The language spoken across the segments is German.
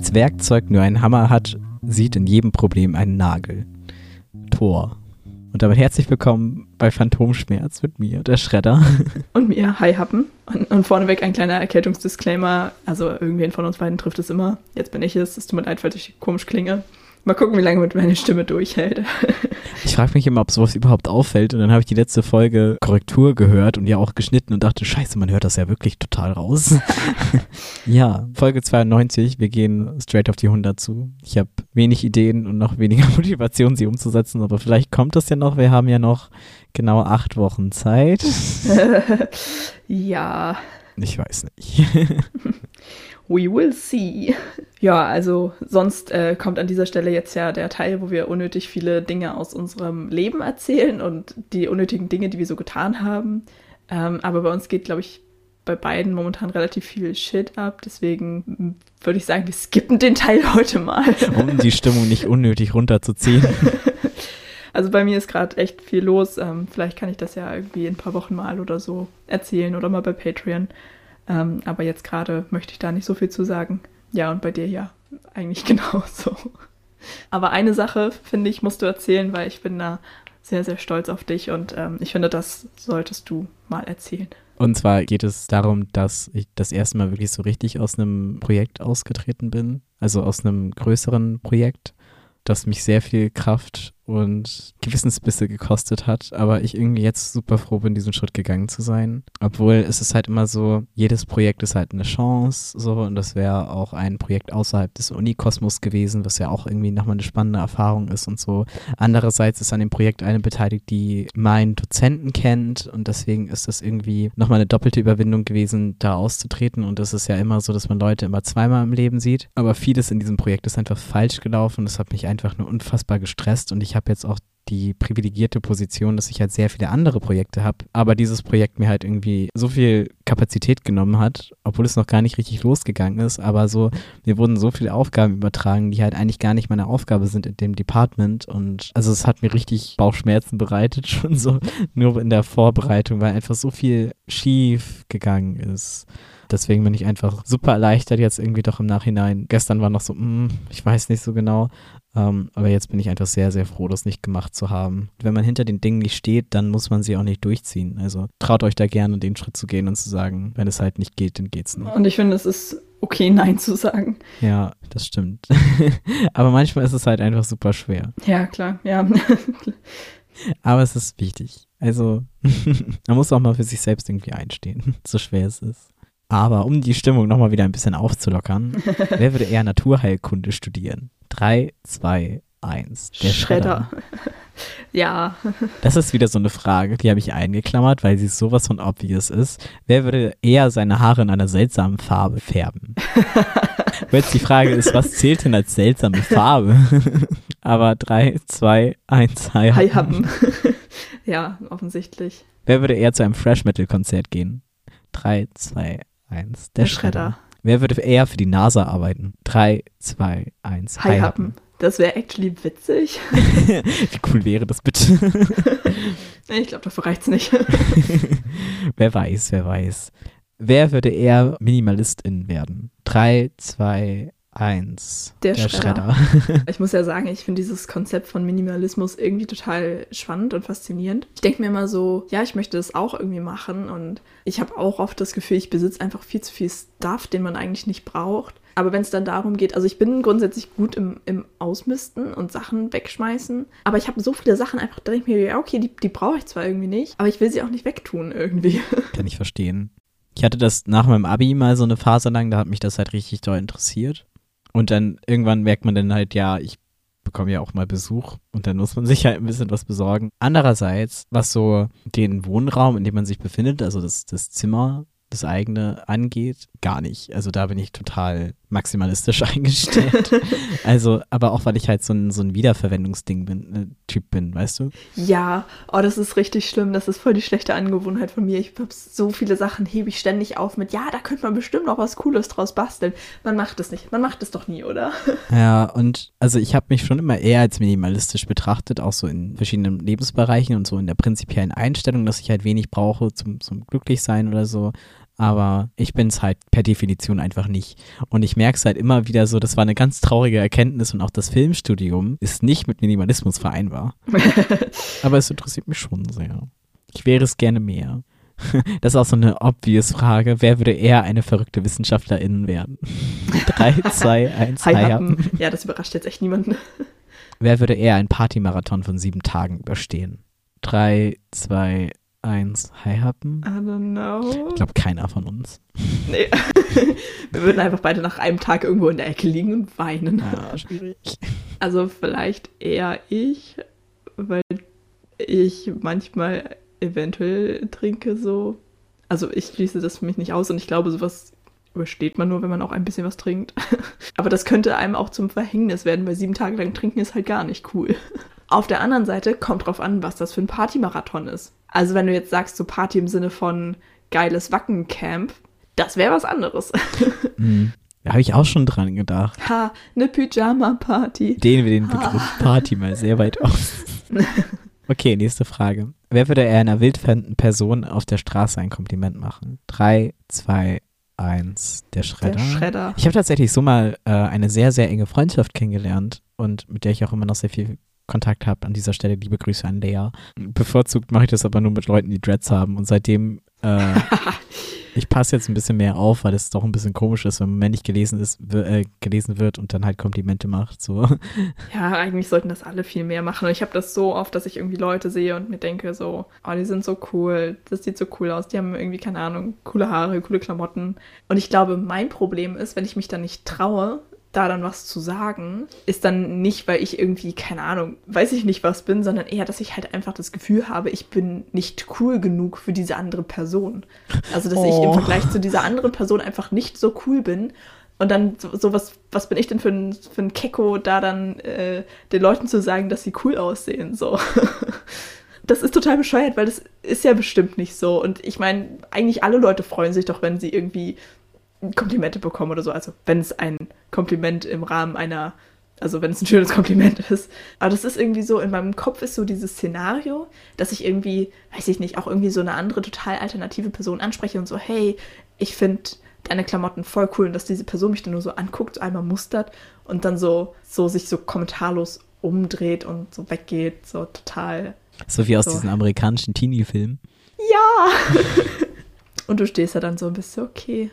Als Werkzeug nur einen Hammer hat, sieht in jedem Problem einen Nagel. Tor. Und damit herzlich willkommen bei Phantomschmerz mit mir, der Schredder. Und mir, Hi Happen. Und, und vorneweg ein kleiner Erkältungsdisclaimer. Also irgendwen von uns beiden trifft es immer. Jetzt bin ich es. Es tut mir leid, falls ich komisch klinge. Mal gucken, wie lange meine Stimme durchhält. Ich frage mich immer, ob sowas überhaupt auffällt. Und dann habe ich die letzte Folge Korrektur gehört und ja auch geschnitten und dachte, scheiße, man hört das ja wirklich total raus. ja, Folge 92. Wir gehen straight auf die 100 zu. Ich habe wenig Ideen und noch weniger Motivation, sie umzusetzen. Aber vielleicht kommt das ja noch. Wir haben ja noch genau acht Wochen Zeit. ja. Ich weiß nicht. We will see. Ja, also sonst äh, kommt an dieser Stelle jetzt ja der Teil, wo wir unnötig viele Dinge aus unserem Leben erzählen und die unnötigen Dinge, die wir so getan haben. Ähm, aber bei uns geht, glaube ich, bei beiden momentan relativ viel Shit ab. Deswegen würde ich sagen, wir skippen den Teil heute mal. Um die Stimmung nicht unnötig runterzuziehen. Also bei mir ist gerade echt viel los. Ähm, vielleicht kann ich das ja irgendwie in ein paar Wochen mal oder so erzählen oder mal bei Patreon. Ähm, aber jetzt gerade möchte ich da nicht so viel zu sagen. Ja, und bei dir ja eigentlich genauso. Aber eine Sache, finde ich, musst du erzählen, weil ich bin da sehr, sehr stolz auf dich und ähm, ich finde, das solltest du mal erzählen. Und zwar geht es darum, dass ich das erste Mal wirklich so richtig aus einem Projekt ausgetreten bin, also aus einem größeren Projekt, das mich sehr viel Kraft und Gewissensbisse gekostet hat, aber ich irgendwie jetzt super froh bin, diesen Schritt gegangen zu sein. Obwohl es ist halt immer so, jedes Projekt ist halt eine Chance, so, und das wäre auch ein Projekt außerhalb des Unikosmos gewesen, was ja auch irgendwie nochmal eine spannende Erfahrung ist und so. Andererseits ist an dem Projekt eine beteiligt, die meinen Dozenten kennt und deswegen ist das irgendwie nochmal eine doppelte Überwindung gewesen, da auszutreten und es ist ja immer so, dass man Leute immer zweimal im Leben sieht, aber vieles in diesem Projekt ist einfach falsch gelaufen, das hat mich einfach nur unfassbar gestresst und ich habe habe jetzt auch die privilegierte Position, dass ich halt sehr viele andere Projekte habe, aber dieses Projekt mir halt irgendwie so viel Kapazität genommen hat, obwohl es noch gar nicht richtig losgegangen ist, aber so, mir wurden so viele Aufgaben übertragen, die halt eigentlich gar nicht meine Aufgabe sind in dem Department und also es hat mir richtig Bauchschmerzen bereitet, schon so nur in der Vorbereitung, weil einfach so viel schief gegangen ist. Deswegen bin ich einfach super erleichtert jetzt irgendwie doch im Nachhinein. Gestern war noch so, mh, mm, ich weiß nicht so genau, ähm, aber jetzt bin ich einfach sehr, sehr froh, das nicht gemacht zu haben. Wenn man hinter den Dingen nicht steht, dann muss man sie auch nicht durchziehen. Also traut euch da gerne den Schritt zu gehen und zu sagen, wenn es halt nicht geht, dann geht's nicht. Und ich finde, es ist okay, Nein zu sagen. Ja, das stimmt. aber manchmal ist es halt einfach super schwer. Ja, klar, ja. aber es ist wichtig. Also, man muss auch mal für sich selbst irgendwie einstehen, so schwer es ist. Aber um die Stimmung nochmal wieder ein bisschen aufzulockern, wer würde eher Naturheilkunde studieren? 3, 2, 1. Der Schredder. Schredder. ja. Das ist wieder so eine Frage, die habe ich eingeklammert, weil sie sowas von obvious ist. Wer würde eher seine Haare in einer seltsamen Farbe färben? Weil jetzt die Frage ist, was zählt denn als seltsame Farbe? Aber 3, 2, 1, Hi Hi Happen. ja, offensichtlich. Wer würde eher zu einem Fresh Metal Konzert gehen? 3, 2, 1. Der, Der Schredder. Schredder. Wer würde eher für die NASA arbeiten? 3, 2, 1. Hi, Happen. Das wäre actually witzig. Wie cool wäre das bitte? ich glaube, dafür reicht es nicht. wer weiß, wer weiß. Wer würde eher Minimalistin werden? 3, 2, 1 eins. Der, der Schredder. Schredder. ich muss ja sagen, ich finde dieses Konzept von Minimalismus irgendwie total spannend und faszinierend. Ich denke mir immer so, ja, ich möchte das auch irgendwie machen und ich habe auch oft das Gefühl, ich besitze einfach viel zu viel Stuff, den man eigentlich nicht braucht. Aber wenn es dann darum geht, also ich bin grundsätzlich gut im, im Ausmisten und Sachen wegschmeißen, aber ich habe so viele Sachen einfach, da denke ich mir, ja, okay, die, die brauche ich zwar irgendwie nicht, aber ich will sie auch nicht wegtun irgendwie. Kann ich verstehen. Ich hatte das nach meinem Abi mal so eine Phase lang, da hat mich das halt richtig doll interessiert. Und dann irgendwann merkt man dann halt, ja, ich bekomme ja auch mal Besuch und dann muss man sich halt ein bisschen was besorgen. Andererseits, was so den Wohnraum, in dem man sich befindet, also das, das Zimmer, das eigene angeht, gar nicht. Also da bin ich total maximalistisch eingestellt. also, aber auch weil ich halt so ein, so ein Wiederverwendungsding bin, äh, Typ bin, weißt du? Ja, oh, das ist richtig schlimm. Das ist voll die schlechte Angewohnheit von mir. Ich habe so viele Sachen, hebe ich ständig auf mit, ja, da könnte man bestimmt noch was Cooles draus basteln. Man macht es nicht. Man macht es doch nie, oder? Ja, und also ich habe mich schon immer eher als minimalistisch betrachtet, auch so in verschiedenen Lebensbereichen und so in der prinzipiellen Einstellung, dass ich halt wenig brauche zum, zum Glücklichsein oder so. Aber ich bin es halt per Definition einfach nicht. Und ich merke es halt immer wieder so, das war eine ganz traurige Erkenntnis und auch das Filmstudium ist nicht mit Minimalismus vereinbar. aber es interessiert mich schon sehr. Ich wäre es gerne mehr. Das ist auch so eine obvious Frage. Wer würde eher eine verrückte Wissenschaftlerin werden? 3, 2, 1, Hi Ja, das überrascht jetzt echt niemanden. Wer würde eher einen Partymarathon von sieben Tagen überstehen? 3, 2, 1, Hi Happen? I don't know. Ich glaube, keiner von uns. Nee. Wir würden einfach beide nach einem Tag irgendwo in der Ecke liegen und weinen. Ja, schwierig. Also vielleicht eher ich, weil ich manchmal eventuell trinke so. Also ich schließe das für mich nicht aus und ich glaube, sowas übersteht man nur, wenn man auch ein bisschen was trinkt. Aber das könnte einem auch zum Verhängnis werden, weil sieben Tage lang trinken ist halt gar nicht cool. Auf der anderen Seite kommt drauf an, was das für ein Partymarathon ist. Also wenn du jetzt sagst, so Party im Sinne von geiles Wackencamp, das wäre was anderes. Mhm. Da habe ich auch schon dran gedacht. Ha, eine Pyjama-Party. Dehnen wir den Begriff Party mal sehr weit aus. Okay, nächste Frage. Wer würde eher einer wildfremden Person auf der Straße ein Kompliment machen? Drei, zwei, eins. Der Schredder. Der Schredder. Ich habe tatsächlich so mal äh, eine sehr, sehr enge Freundschaft kennengelernt und mit der ich auch immer noch sehr viel Kontakt habe. An dieser Stelle liebe Grüße an Lea. Bevorzugt mache ich das aber nur mit Leuten, die Dreads haben und seitdem äh, ich passe jetzt ein bisschen mehr auf, weil es doch ein bisschen komisch ist, wenn man männlich gelesen ist, äh, gelesen wird und dann halt Komplimente macht. So. Ja, eigentlich sollten das alle viel mehr machen. Und ich habe das so oft, dass ich irgendwie Leute sehe und mir denke so, oh, die sind so cool, das sieht so cool aus, die haben irgendwie, keine Ahnung, coole Haare, coole Klamotten. Und ich glaube, mein Problem ist, wenn ich mich dann nicht traue, da dann was zu sagen, ist dann nicht, weil ich irgendwie, keine Ahnung, weiß ich nicht was bin, sondern eher, dass ich halt einfach das Gefühl habe, ich bin nicht cool genug für diese andere Person. Also, dass oh. ich im oh. Vergleich zu dieser anderen Person einfach nicht so cool bin. Und dann so, so was, was bin ich denn für ein, für ein Kecko, da dann äh, den Leuten zu sagen, dass sie cool aussehen, so. das ist total bescheuert, weil das ist ja bestimmt nicht so. Und ich meine, eigentlich alle Leute freuen sich doch, wenn sie irgendwie Komplimente bekommen oder so. Also wenn es ein Kompliment im Rahmen einer, also wenn es ein schönes Kompliment ist. Aber das ist irgendwie so, in meinem Kopf ist so dieses Szenario, dass ich irgendwie, weiß ich nicht, auch irgendwie so eine andere total alternative Person anspreche und so, hey, ich finde deine Klamotten voll cool und dass diese Person mich dann nur so anguckt, so einmal mustert und dann so, so sich so kommentarlos umdreht und so weggeht, so total. So wie aus so. diesen amerikanischen Teenie-Filmen. Ja! und du stehst da dann so ein bisschen, okay,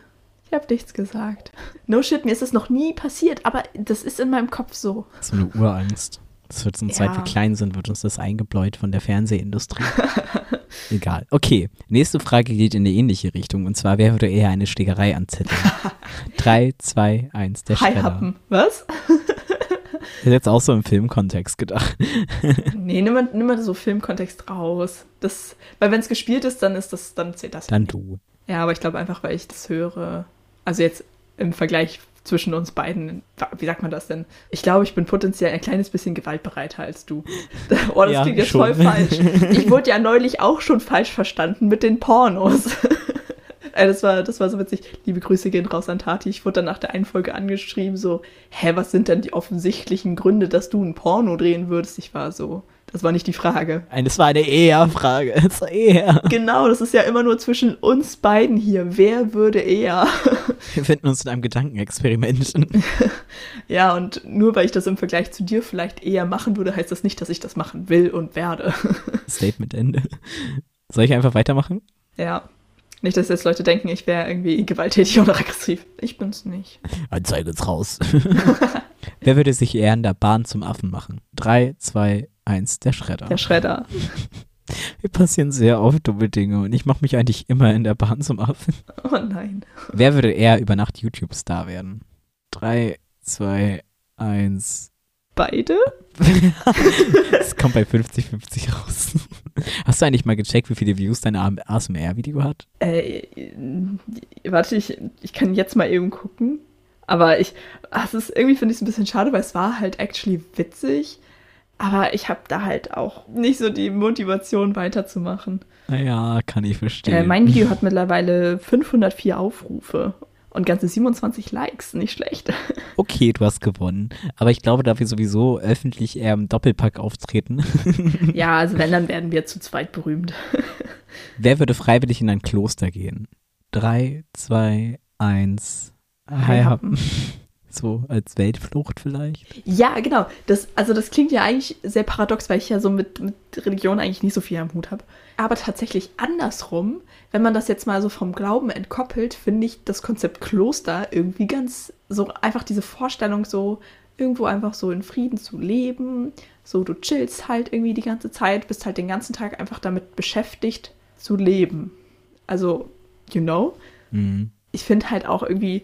ich habe nichts gesagt. No shit, mir ist das noch nie passiert, aber das ist in meinem Kopf so. So eine Urangst. Das wird uns, ja. seit wir klein sind, wird uns das eingebläut von der Fernsehindustrie. Egal. Okay, nächste Frage geht in eine ähnliche Richtung. Und zwar, wer würde eher eine Schlägerei anzetteln? Drei, zwei, eins, der Schredder. Happen. Was? Ich hätte jetzt auch so im Filmkontext gedacht. nee, nimm mal, nimm mal so Filmkontext raus. Das, weil wenn es gespielt ist, dann ist das, dann zählt das. Dann du. Ja, aber ich glaube einfach, weil ich das höre. Also jetzt im Vergleich zwischen uns beiden, wie sagt man das denn? Ich glaube, ich bin potenziell ein kleines bisschen gewaltbereiter als du. Oh, das ja, klingt jetzt schon. voll falsch. Ich wurde ja neulich auch schon falsch verstanden mit den Pornos. das war, das war so witzig. Liebe Grüße gehen raus an Tati. Ich wurde dann nach der einen Folge angeschrieben, so, hä, was sind denn die offensichtlichen Gründe, dass du ein Porno drehen würdest? Ich war so, das war nicht die Frage. Das war eine Eher-Frage. Eher. Genau, das ist ja immer nur zwischen uns beiden hier. Wer würde eher? Wir finden uns in einem Gedankenexperiment. ja, und nur weil ich das im Vergleich zu dir vielleicht eher machen würde, heißt das nicht, dass ich das machen will und werde. Statement Ende. Soll ich einfach weitermachen? Ja. Nicht, dass jetzt Leute denken, ich wäre irgendwie gewalttätig oder aggressiv. Ich bin's nicht. Anzeige jetzt raus. Wer würde sich eher in der Bahn zum Affen machen? Drei, zwei, eins, der Schredder. Der Schredder. Mir passieren sehr oft dumme Dinge und ich mache mich eigentlich immer in der Bahn zum Affen. Oh nein. Wer würde eher über Nacht YouTube-Star werden? Drei, zwei, eins. Beide? Es kommt bei 50-50 raus. Hast du eigentlich mal gecheckt, wie viele Views dein ASMR-Video hat? Äh, warte, ich, ich kann jetzt mal eben gucken. Aber ich, ach, ist, irgendwie finde ich es ein bisschen schade, weil es war halt actually witzig. Aber ich habe da halt auch nicht so die Motivation weiterzumachen. Naja, kann ich verstehen. Äh, mein Video hat mittlerweile 504 Aufrufe und ganze 27 Likes. Nicht schlecht. Okay, du hast gewonnen. Aber ich glaube, da wir sowieso öffentlich eher im Doppelpack auftreten. Ja, also wenn, dann werden wir zu zweit berühmt. Wer würde freiwillig in ein Kloster gehen? Drei, zwei, eins. Hi, Happen. So als Weltflucht vielleicht? Ja, genau. Das, also das klingt ja eigentlich sehr paradox, weil ich ja so mit, mit Religion eigentlich nicht so viel am Hut habe. Aber tatsächlich andersrum, wenn man das jetzt mal so vom Glauben entkoppelt, finde ich das Konzept Kloster irgendwie ganz so einfach diese Vorstellung so irgendwo einfach so in Frieden zu leben. So du chillst halt irgendwie die ganze Zeit, bist halt den ganzen Tag einfach damit beschäftigt zu leben. Also, you know? Mhm. Ich finde halt auch irgendwie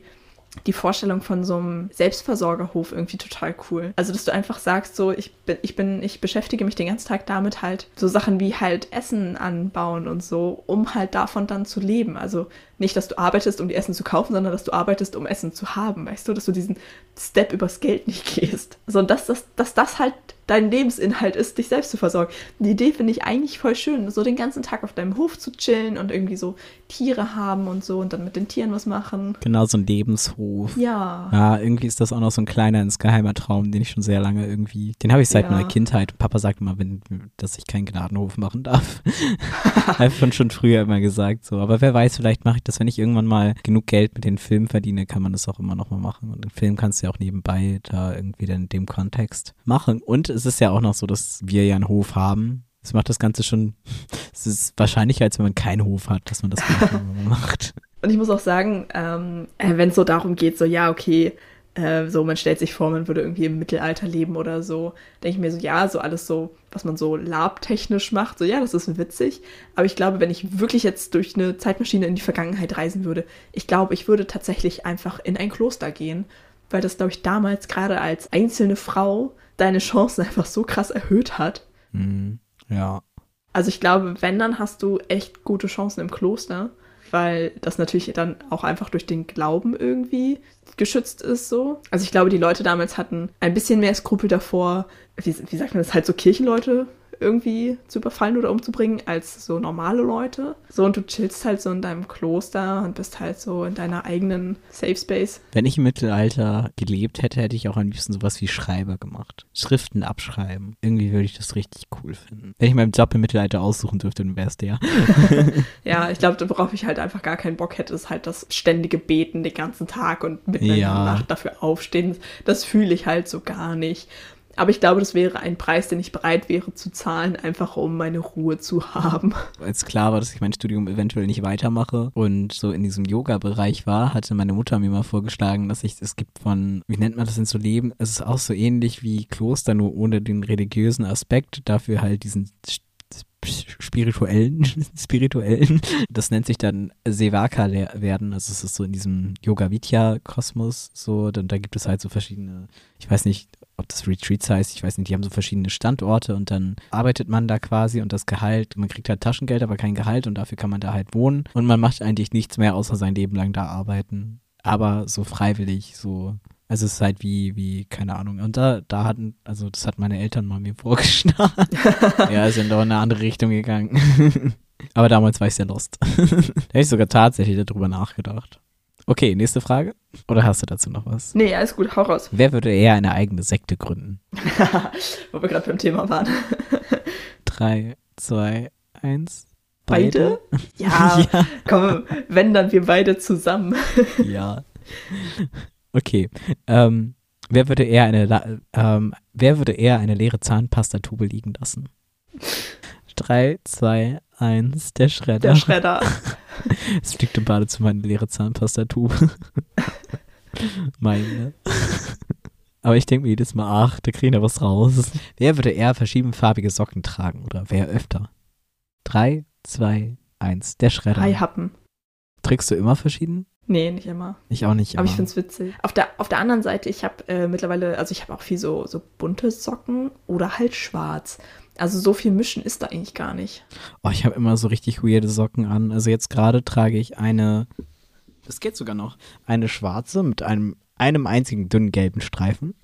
die Vorstellung von so einem Selbstversorgerhof irgendwie total cool. Also, dass du einfach sagst, so, ich bin, ich bin, ich beschäftige mich den ganzen Tag damit halt, so Sachen wie halt Essen anbauen und so, um halt davon dann zu leben. Also nicht, dass du arbeitest, um die Essen zu kaufen, sondern dass du arbeitest, um Essen zu haben, weißt du, dass du diesen Step übers Geld nicht gehst. Sondern dass, dass, dass das halt dein Lebensinhalt ist, dich selbst zu versorgen. Die Idee finde ich eigentlich voll schön, so den ganzen Tag auf deinem Hof zu chillen und irgendwie so Tiere haben und so und dann mit den Tieren was machen. Genau, so ein Lebenshof. Ja. Ja, irgendwie ist das auch noch so ein kleiner insgeheimer Traum, den ich schon sehr lange irgendwie, den habe ich seit ja. meiner Kindheit. Papa sagt immer, wenn, dass ich keinen Gnadenhof machen darf. habe ich schon früher immer gesagt so. Aber wer weiß, vielleicht mache ich das, wenn ich irgendwann mal genug Geld mit den Filmen verdiene, kann man das auch immer noch mal machen. Und den Film kannst du ja auch nebenbei da irgendwie dann in dem Kontext machen. Und es ist ja auch noch so, dass wir ja einen Hof haben. Das macht das Ganze schon, es ist wahrscheinlicher, als wenn man keinen Hof hat, dass man das macht. Und ich muss auch sagen, ähm, äh, wenn es so darum geht, so, ja, okay, äh, so, man stellt sich vor, man würde irgendwie im Mittelalter leben oder so, denke ich mir so, ja, so alles so, was man so labtechnisch macht, so, ja, das ist witzig. Aber ich glaube, wenn ich wirklich jetzt durch eine Zeitmaschine in die Vergangenheit reisen würde, ich glaube, ich würde tatsächlich einfach in ein Kloster gehen, weil das, glaube ich, damals gerade als einzelne Frau deine Chancen einfach so krass erhöht hat. Mhm. Ja. Also ich glaube, wenn, dann hast du echt gute Chancen im Kloster, weil das natürlich dann auch einfach durch den Glauben irgendwie geschützt ist so. Also ich glaube, die Leute damals hatten ein bisschen mehr Skrupel davor, wie, wie sagt man das, halt so Kirchenleute irgendwie zu überfallen oder umzubringen als so normale Leute. So und du chillst halt so in deinem Kloster und bist halt so in deiner eigenen Safe Space. Wenn ich im Mittelalter gelebt hätte, hätte ich auch am liebsten sowas wie Schreiber gemacht. Schriften abschreiben. Irgendwie würde ich das richtig cool finden. Wenn ich meinen Job im Mittelalter aussuchen dürfte, dann wäre es der. ja, ich glaube, worauf ich halt einfach gar keinen Bock hätte, ist halt das ständige Beten den ganzen Tag und mitten in der Nacht dafür aufstehen. Das fühle ich halt so gar nicht. Aber ich glaube, das wäre ein Preis, den ich bereit wäre zu zahlen, einfach um meine Ruhe zu haben. Als klar war, dass ich mein Studium eventuell nicht weitermache und so in diesem Yoga-Bereich war, hatte meine Mutter mir mal vorgeschlagen, dass ich, es gibt von, wie nennt man das in so Leben? Es ist auch so ähnlich wie Kloster, nur ohne den religiösen Aspekt, dafür halt diesen spirituellen, spirituellen. Das nennt sich dann Sevaka werden. Also es ist so in diesem Yoga Vidya Kosmos so. Dann da gibt es halt so verschiedene, ich weiß nicht, ob das Retreats heißt, ich weiß nicht, die haben so verschiedene Standorte und dann arbeitet man da quasi und das Gehalt, man kriegt halt Taschengeld, aber kein Gehalt und dafür kann man da halt wohnen und man macht eigentlich nichts mehr, außer sein Leben lang da arbeiten. Aber so freiwillig, so also es ist halt wie, wie, keine Ahnung. Und da, da hatten, also das hat meine Eltern mal mir vorgeschlagen. ja, sind doch in eine andere Richtung gegangen. Aber damals war ich sehr lost. da hätte ich sogar tatsächlich darüber nachgedacht. Okay, nächste Frage. Oder hast du dazu noch was? Nee, alles gut, hau raus. Wer würde eher eine eigene Sekte gründen? Wo wir gerade beim Thema waren. Drei, zwei, eins. Beide? beide? Ja, ja, komm, wenn dann wir beide zusammen. ja. Okay. Ähm, wer würde eher eine ähm, wer würde eher eine leere Zahnpastatube liegen lassen? Drei, zwei, eins, der Schredder. Der Schredder. es fliegt im Badezimmer eine leere Zahnpastatube. Meine. Aber ich denke mir jedes Mal, ach, da kriegen wir was raus. Wer würde eher verschiedenfarbige Socken tragen oder wer öfter? Drei, zwei, eins, der Schredder. Drei Happen. Trägst du immer verschieden? Nee, nicht immer. Ich auch nicht immer. Aber ich finde es witzig. Auf der, auf der anderen Seite, ich habe äh, mittlerweile, also ich habe auch viel so, so bunte Socken oder halt schwarz. Also so viel mischen ist da eigentlich gar nicht. Oh, ich habe immer so richtig weirde Socken an. Also jetzt gerade trage ich eine, das geht sogar noch, eine schwarze mit einem, einem einzigen dünnen gelben Streifen.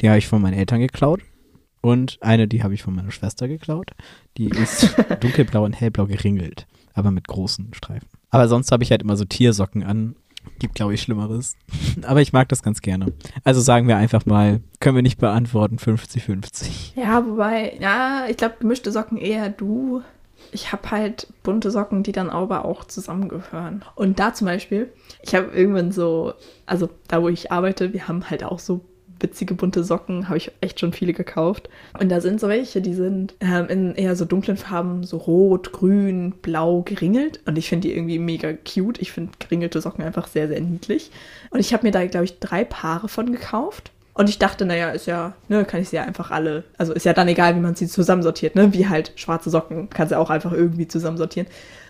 Die habe ich von meinen Eltern geklaut. Und eine, die habe ich von meiner Schwester geklaut. Die ist dunkelblau und hellblau geringelt, aber mit großen Streifen. Aber sonst habe ich halt immer so Tiersocken an. Gibt, glaube ich, Schlimmeres. Aber ich mag das ganz gerne. Also sagen wir einfach mal, können wir nicht beantworten, 50-50. Ja, wobei, ja, ich glaube, gemischte Socken eher du. Ich habe halt bunte Socken, die dann aber auch zusammengehören. Und da zum Beispiel, ich habe irgendwann so, also da wo ich arbeite, wir haben halt auch so witzige bunte Socken, habe ich echt schon viele gekauft. Und da sind so welche, die sind ähm, in eher so dunklen Farben, so rot, grün, blau geringelt. Und ich finde die irgendwie mega cute. Ich finde geringelte Socken einfach sehr, sehr niedlich. Und ich habe mir da, glaube ich, drei Paare von gekauft. Und ich dachte, naja, ist ja, ne, kann ich sie ja einfach alle, also ist ja dann egal, wie man sie zusammensortiert, ne? Wie halt schwarze Socken, kannst du auch einfach irgendwie zusammensortieren.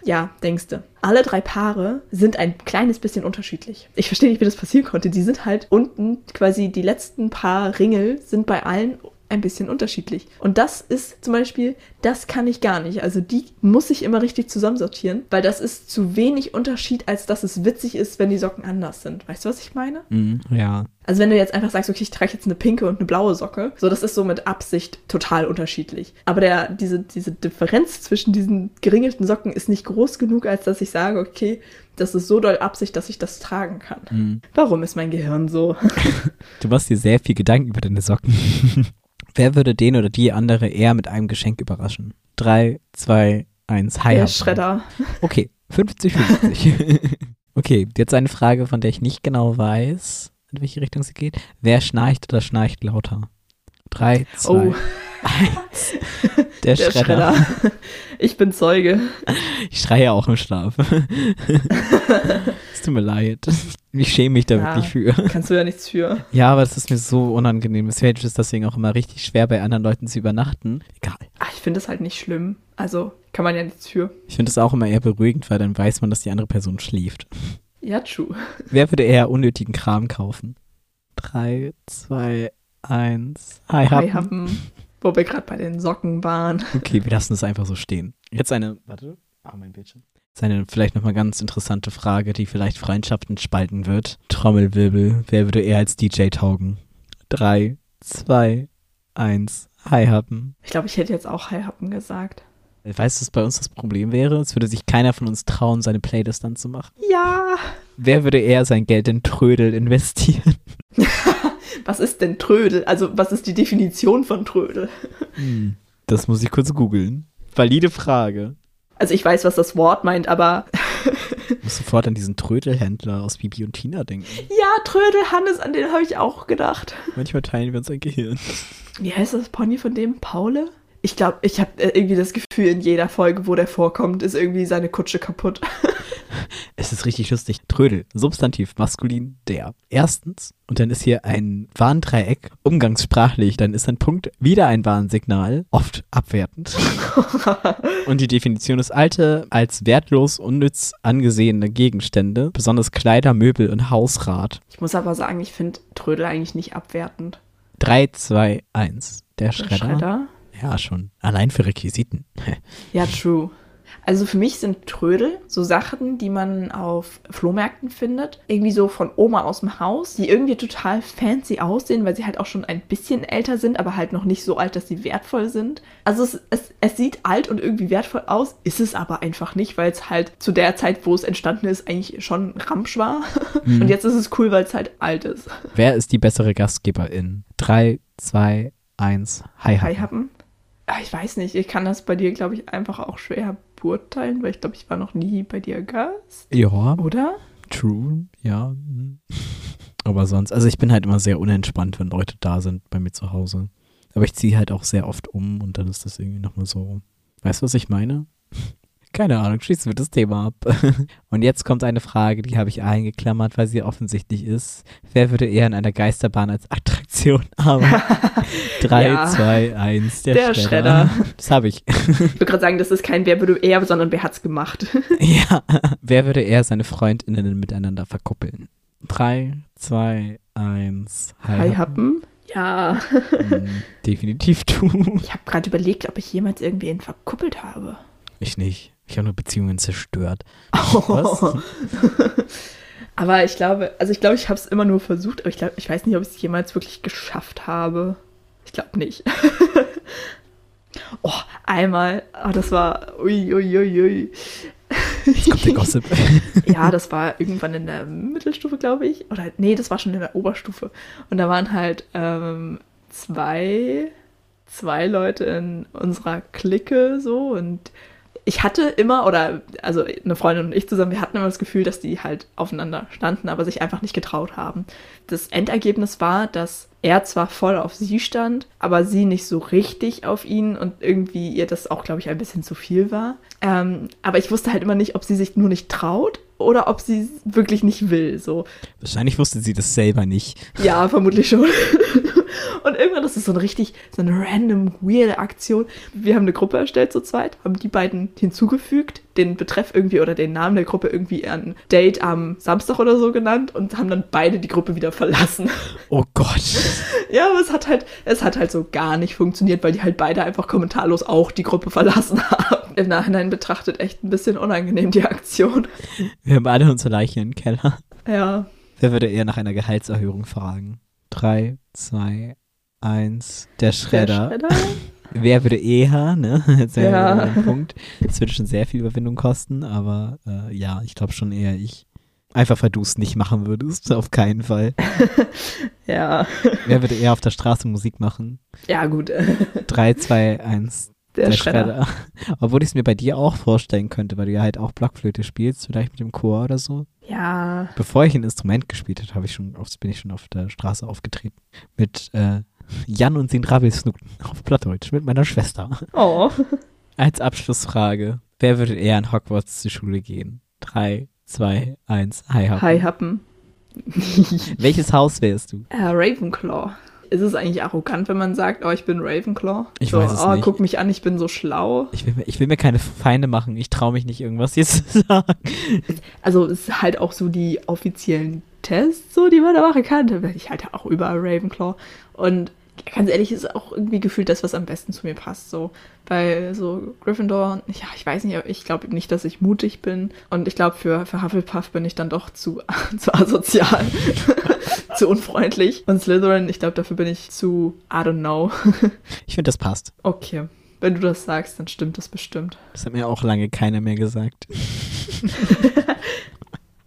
Ja, denkste. Alle drei Paare sind ein kleines bisschen unterschiedlich. Ich verstehe nicht, wie das passieren konnte. Die sind halt unten quasi die letzten paar Ringel sind bei allen ein bisschen unterschiedlich. Und das ist zum Beispiel, das kann ich gar nicht. Also die muss ich immer richtig zusammensortieren, weil das ist zu wenig Unterschied, als dass es witzig ist, wenn die Socken anders sind. Weißt du, was ich meine? Mhm, ja. Also wenn du jetzt einfach sagst, okay, ich trage jetzt eine pinke und eine blaue Socke, so das ist so mit Absicht total unterschiedlich. Aber der, diese, diese Differenz zwischen diesen geringelten Socken ist nicht groß genug, als dass ich sage, okay, das ist so doll Absicht, dass ich das tragen kann. Mhm. Warum ist mein Gehirn so? Du machst dir sehr viel Gedanken über deine Socken. Wer würde den oder die andere eher mit einem Geschenk überraschen? Drei, zwei, eins. Hi. Der. Schredder. Okay, 50-50. okay, jetzt eine Frage, von der ich nicht genau weiß, in welche Richtung sie geht. Wer schnarcht oder schnarcht lauter? Drei, zwei, Oh, eins. Der, der Schredder. Schredder. Ich bin Zeuge. Ich schreie auch im Schlaf. es tut mir leid. Ich schäme mich da Ja. wirklich für. Kannst du ja nichts für. Ja, aber das ist mir so unangenehm. Es fällt es deswegen auch immer richtig schwer, bei anderen Leuten zu übernachten. Egal. Ach, ich finde es halt nicht schlimm. Also kann man ja nichts für. Ich finde es auch immer eher beruhigend, weil dann weiß man, dass die andere Person schläft. Ja, true. Wer würde eher unnötigen Kram kaufen? Drei, zwei, eins. Hi, Hi, Happen. Wo wir gerade bei den Socken waren. Okay, wir lassen es einfach so stehen. Jetzt eine, warte, ah, mein Bildschirm. Jetzt eine vielleicht nochmal ganz interessante Frage, die vielleicht Freundschaften spalten wird. Trommelwirbel, wer würde eher als DJ taugen? Drei, zwei, eins. Hi, Happen. Ich glaube, ich hätte jetzt auch Hi Happen gesagt. Weißt du, was bei uns das Problem wäre? Es würde sich keiner von uns trauen, seine Playlist dann zu machen. Ja. Wer würde eher sein Geld in Trödel investieren? Was ist denn Trödel? Also, was ist die Definition von Trödel? Das muss ich kurz googeln. Valide Frage. Also, ich weiß, was das Wort meint, aber Ich muss sofort an diesen Trödelhändler aus Bibi und Tina denken. ja, Trödel Hannes, an den habe ich auch gedacht. Manchmal teilen wir uns ein Gehirn. Wie heißt das Pony von dem? Paule? Ich glaube, ich habe äh, irgendwie das Gefühl, in jeder Folge, wo der vorkommt, ist irgendwie seine Kutsche kaputt. Es ist richtig lustig. Trödel, Substantiv, maskulin, der. Erstens, und dann ist hier ein Warndreieck, umgangssprachlich, dann ist ein Punkt, wieder ein Warnsignal, oft abwertend. und die Definition ist alte, als wertlos, unnütz angesehene Gegenstände, besonders Kleider, Möbel und Hausrat. Ich muss aber sagen, ich finde Trödel eigentlich nicht abwertend. 3, 2, 1. Der Der Schredder. Schredder? Ja, schon. Allein für Requisiten. Ja, true. Also für mich sind Trödel so Sachen, die man auf Flohmärkten findet, irgendwie so von Oma aus dem Haus, die irgendwie total fancy aussehen, weil sie halt auch schon ein bisschen älter sind, aber halt noch nicht so alt, dass sie wertvoll sind. Also es, es, es sieht alt und irgendwie wertvoll aus, ist es aber einfach nicht, weil es halt zu der Zeit, wo es entstanden ist, eigentlich schon Ramsch war. Und jetzt ist es cool, weil es halt alt ist. Wer ist die bessere Gastgeberin? 3, 2, 1. Hi, Hi, hi. Happen. Ah, Ich weiß nicht, ich kann das bei dir, glaube ich, einfach auch schwer beurteilen, weil ich glaube, ich war noch nie bei dir Gast, Ja, oder? true. Ja. Aber sonst, also ich bin halt immer sehr unentspannt, wenn Leute da sind bei mir zu Hause. Aber ich ziehe halt auch sehr oft um und dann ist das irgendwie nochmal so. Weißt du, was ich meine? Keine Ahnung, schließen wir das Thema ab. Und jetzt kommt eine Frage, die habe ich eingeklammert, weil sie offensichtlich ist. Wer würde eher in einer Geisterbahn als Attraktion arbeiten? Drei, Ja. zwei, eins, der, Der Schredder. Schredder. Das habe ich. Ich würde gerade sagen, das ist kein Wer würde eher, sondern wer hat's gemacht. ja. Wer würde eher seine FreundInnen miteinander verkuppeln? Drei, zwei, eins. Hi, Happen. Ja. Mm, Definitiv du. Ich habe gerade überlegt, ob ich jemals irgendwen verkuppelt habe. Ich nicht. Ich habe nur Beziehungen zerstört. Was? aber ich glaube, also ich glaube, ich habe es immer nur versucht, aber ich glaube, ich weiß nicht, ob ich es jemals wirklich geschafft habe. Ich glaube nicht. oh, einmal, oh, das war, ui, ui, ui, ui. Jetzt kommt der Gossip. ja, das war irgendwann in der Mittelstufe, glaube ich. Oder nee, das war schon in der Oberstufe. Und da waren halt ähm, zwei, zwei Leute in unserer Clique so und ich hatte immer, oder also eine Freundin und ich zusammen, wir hatten immer das Gefühl, dass die halt aufeinander standen, aber sich einfach nicht getraut haben. Das Endergebnis war, dass er zwar voll auf sie stand, aber sie nicht so richtig auf ihn und irgendwie ihr das auch, glaube ich, ein bisschen zu viel war. Ähm, aber ich wusste halt immer nicht, ob sie sich nur nicht traut oder ob sie wirklich nicht will. So. Wahrscheinlich wusste sie das selber nicht. Ja, vermutlich schon. Und irgendwann, das ist so eine richtig, so eine random, weirde Aktion. Wir haben eine Gruppe erstellt zu zweit, haben die beiden hinzugefügt, den Betreff irgendwie oder den Namen der Gruppe irgendwie an Date am Samstag oder so genannt und haben dann beide die Gruppe wieder verlassen. Oh Gott. Ja, aber es hat halt, es hat halt so gar nicht funktioniert, weil die halt beide einfach kommentarlos auch die Gruppe verlassen haben. Im Nachhinein betrachtet echt ein bisschen unangenehm die Aktion. Wir haben alle unsere Leiche im Keller. Ja. Wer würde eher nach einer Gehaltserhöhung fragen? Drei, zwei, eins. Der Schredder. Der Schredder? Wer würde eher, ne? Jetzt wäre Ja. ein Punkt. Das würde schon sehr viel Überwindung kosten, aber äh, ja, ich glaube schon eher ich. Einfach weil du es nicht machen würdest, auf keinen Fall. Ja. Wer würde eher auf der Straße Musik machen? Ja, gut. Drei, zwei, eins. Der, Schredder. Obwohl ich es mir bei dir auch vorstellen könnte, weil du ja halt auch Blockflöte spielst, vielleicht mit dem Chor oder so. Ja. Bevor ich ein Instrument gespielt habe, ich schon, oft bin ich schon auf der Straße aufgetreten. Mit äh, Jan und den Rabbelsnuten auf Plattdeutsch mit meiner Schwester. Oh. Als Abschlussfrage, wer würde eher in Hogwarts zur Schule gehen? Drei, zwei, eins, hi, hi. Hi, Happen. Welches Haus wärst du? Äh, Ravenclaw. Ist es eigentlich arrogant, wenn man sagt, oh, ich bin Ravenclaw? Ich so, weiß es oh, nicht. guck mich an, ich bin so schlau. Ich will, mir, ich will mir keine Feinde machen, ich traue mich nicht irgendwas jetzt zu sagen. Also es ist halt auch so die offiziellen Tests, so die man da machen kann. Da werde ich halt auch überall Ravenclaw. Und ganz ehrlich, ist auch irgendwie gefühlt das, was am besten zu mir passt. So bei so Gryffindor, ja, ich weiß nicht, aber ich glaube nicht, dass ich mutig bin. Und ich glaube, für, für Hufflepuff bin ich dann doch zu, zu asozial, zu unfreundlich. Und Slytherin, ich glaube, dafür bin ich zu, I don't know. Ich finde, das passt. Okay, wenn du das sagst, dann stimmt das bestimmt. Das hat mir auch lange keiner mehr gesagt.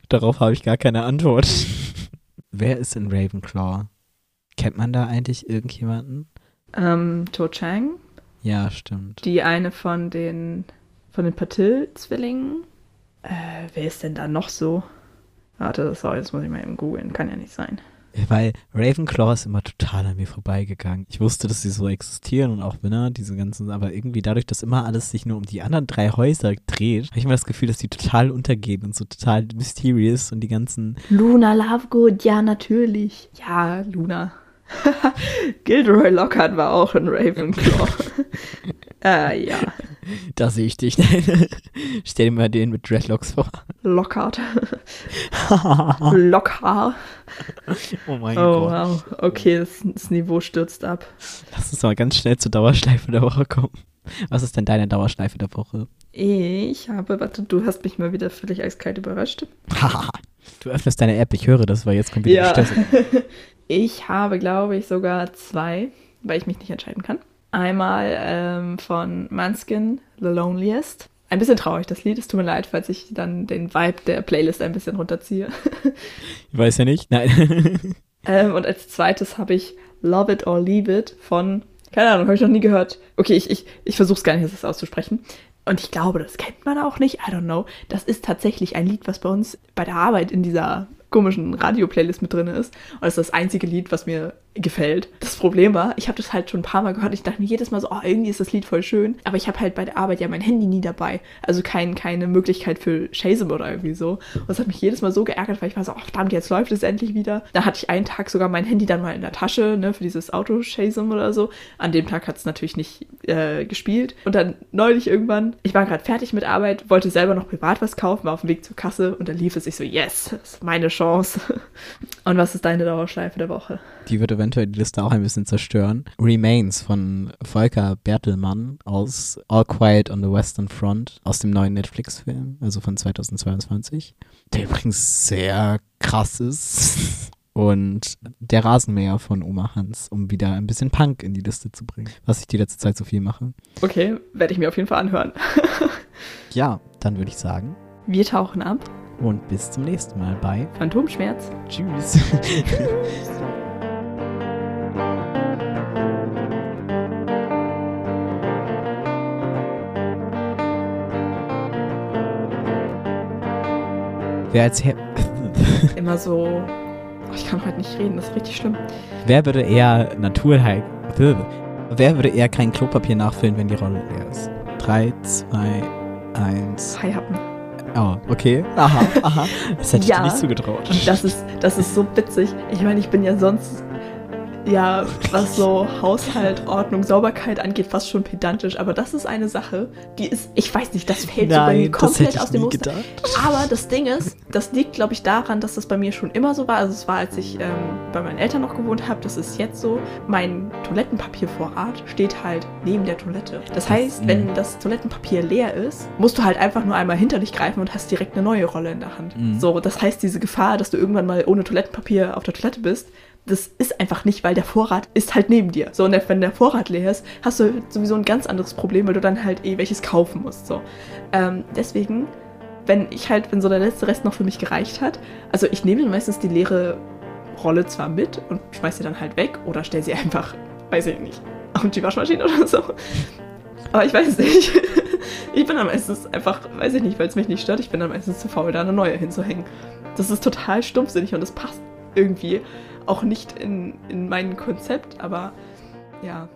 Darauf habe ich gar keine Antwort. Wer ist in Ravenclaw? Kennt man da eigentlich irgendjemanden? Ähm, To Chang, Ja, stimmt. die eine von den von den Patil-Zwillingen. Äh, wer ist denn da noch so? Warte, sorry, jetzt muss ich mal eben googeln. Kann ja nicht sein. Weil Ravenclaw ist immer total an mir vorbeigegangen. Ich wusste, dass sie so existieren und auch Winner, diese ganzen, aber irgendwie dadurch, dass immer alles sich nur um die anderen drei Häuser dreht, habe ich immer das Gefühl, dass die total untergehen und so total mysterious und die ganzen. Luna Lovegood, ja, natürlich. Ja, Luna. Gilderoy Lockhart war auch in Ravenclaw. äh, ja, Da sehe ich dich. Stell dir mal den mit Dreadlocks vor. Lockhart. Lockhaar. oh mein Oh, Gott. wow. Okay, das, das Niveau stürzt ab. Lass uns mal ganz schnell zur Dauerschleife der Woche kommen. Was ist denn deine Dauerschleife der Woche? Ich habe, warte, du hast mich mal wieder völlig eiskalt überrascht. Du öffnest deine App, ich höre das, weil jetzt kommt wieder Ja. die. Ich habe, glaube ich, sogar zwei, weil ich mich nicht entscheiden kann. Einmal ähm, von Manskin, The Loneliest. Ein bisschen traurig, das Lied. Es tut mir leid, falls ich dann den Vibe der Playlist ein bisschen runterziehe. Ich weiß ja nicht. Nein. ähm, und als zweites habe ich Love It or Leave It von, keine Ahnung, habe ich noch nie gehört. Okay, ich, ich, ich versuche es gar nicht, das auszusprechen. Und ich glaube, das kennt man auch nicht. I don't know. Das ist tatsächlich ein Lied, was bei uns bei der Arbeit in dieser komischen Radio-Playlist mit drin ist. Und das ist das einzige Lied, was mir gefällt. Das Problem war, ich habe das halt schon ein paar Mal gehört. Ich dachte mir jedes Mal so, oh, irgendwie ist das Lied voll schön. Aber ich habe halt bei der Arbeit ja mein Handy nie dabei. Also kein, keine Möglichkeit für Shazam oder irgendwie so. Und das hat mich jedes Mal so geärgert, weil ich war so, oh, verdammt, jetzt läuft es endlich wieder. Da hatte ich einen Tag sogar mein Handy dann mal in der Tasche, ne, für dieses Auto-Shazam oder so. An dem Tag hat es natürlich nicht äh, gespielt. Und dann neulich irgendwann, ich war gerade fertig mit Arbeit, wollte selber noch privat was kaufen, war auf dem Weg zur Kasse und dann lief es. Ich so, yes, das ist meine Chance. Und was ist deine Dauerschleife der Woche? Die wird eventuell die Liste auch ein bisschen zerstören. Remains von Volker Bertelmann aus All Quiet on the Western Front aus dem neuen Netflix-Film, also von 2022. Der übrigens sehr krass ist. Und der Rasenmäher von Oma Hans, um wieder ein bisschen Punk in die Liste zu bringen, was ich die letzte Zeit so viel mache. Okay, werde ich mir auf jeden Fall anhören. Ja, dann würde ich sagen. Wir tauchen ab. Und bis zum nächsten Mal bei Phantomschmerz. Tschüss. Wer als Herr. Immer so. Oh, ich kann heute nicht reden, das ist richtig schlimm. Wer würde eher Naturheil. Wer würde eher kein Klopapier nachfüllen, wenn die Rolle leer ist? 3, 2, 1. Hi Happen. Oh, okay. Aha, aha. Das hätte ich Ja. dir nicht zugetraut. Das ist, das ist so witzig. Ich meine, ich bin ja sonst, ja, was so Haushalt, Ordnung, Sauberkeit angeht, fast schon pedantisch. Aber das ist eine Sache, die ist, ich weiß nicht, das fällt so bei mir Nein, komplett aus dem Muster. Aber das Ding ist, das liegt, glaube ich, daran, dass das bei mir schon immer so war. Also es war, als ich ähm, bei meinen Eltern noch gewohnt habe, das ist jetzt so. Mein Toilettenpapiervorrat steht halt neben der Toilette. Das heißt, wenn das Toilettenpapier leer ist, musst du halt einfach nur einmal hinter dich greifen und hast direkt eine neue Rolle in der Hand. Mhm. So, das heißt, diese Gefahr, dass du irgendwann mal ohne Toilettenpapier auf der Toilette bist, das ist einfach nicht, weil der Vorrat ist halt neben dir. So, und wenn der Vorrat leer ist, hast du sowieso ein ganz anderes Problem, weil du dann halt eh welches kaufen musst. So. Ähm, deswegen, wenn ich halt, wenn so der letzte Rest noch für mich gereicht hat, also ich nehme meistens die leere Rolle zwar mit und schmeiß sie dann halt weg oder stell sie einfach, weiß ich nicht, auf die Waschmaschine oder so. Aber ich weiß nicht. Ich bin dann meistens einfach, weiß ich nicht, weil es mich nicht stört, ich bin dann meistens zu faul, da eine neue hinzuhängen. Das ist total stumpfsinnig und das passt irgendwie auch nicht in, in mein Konzept, aber ja,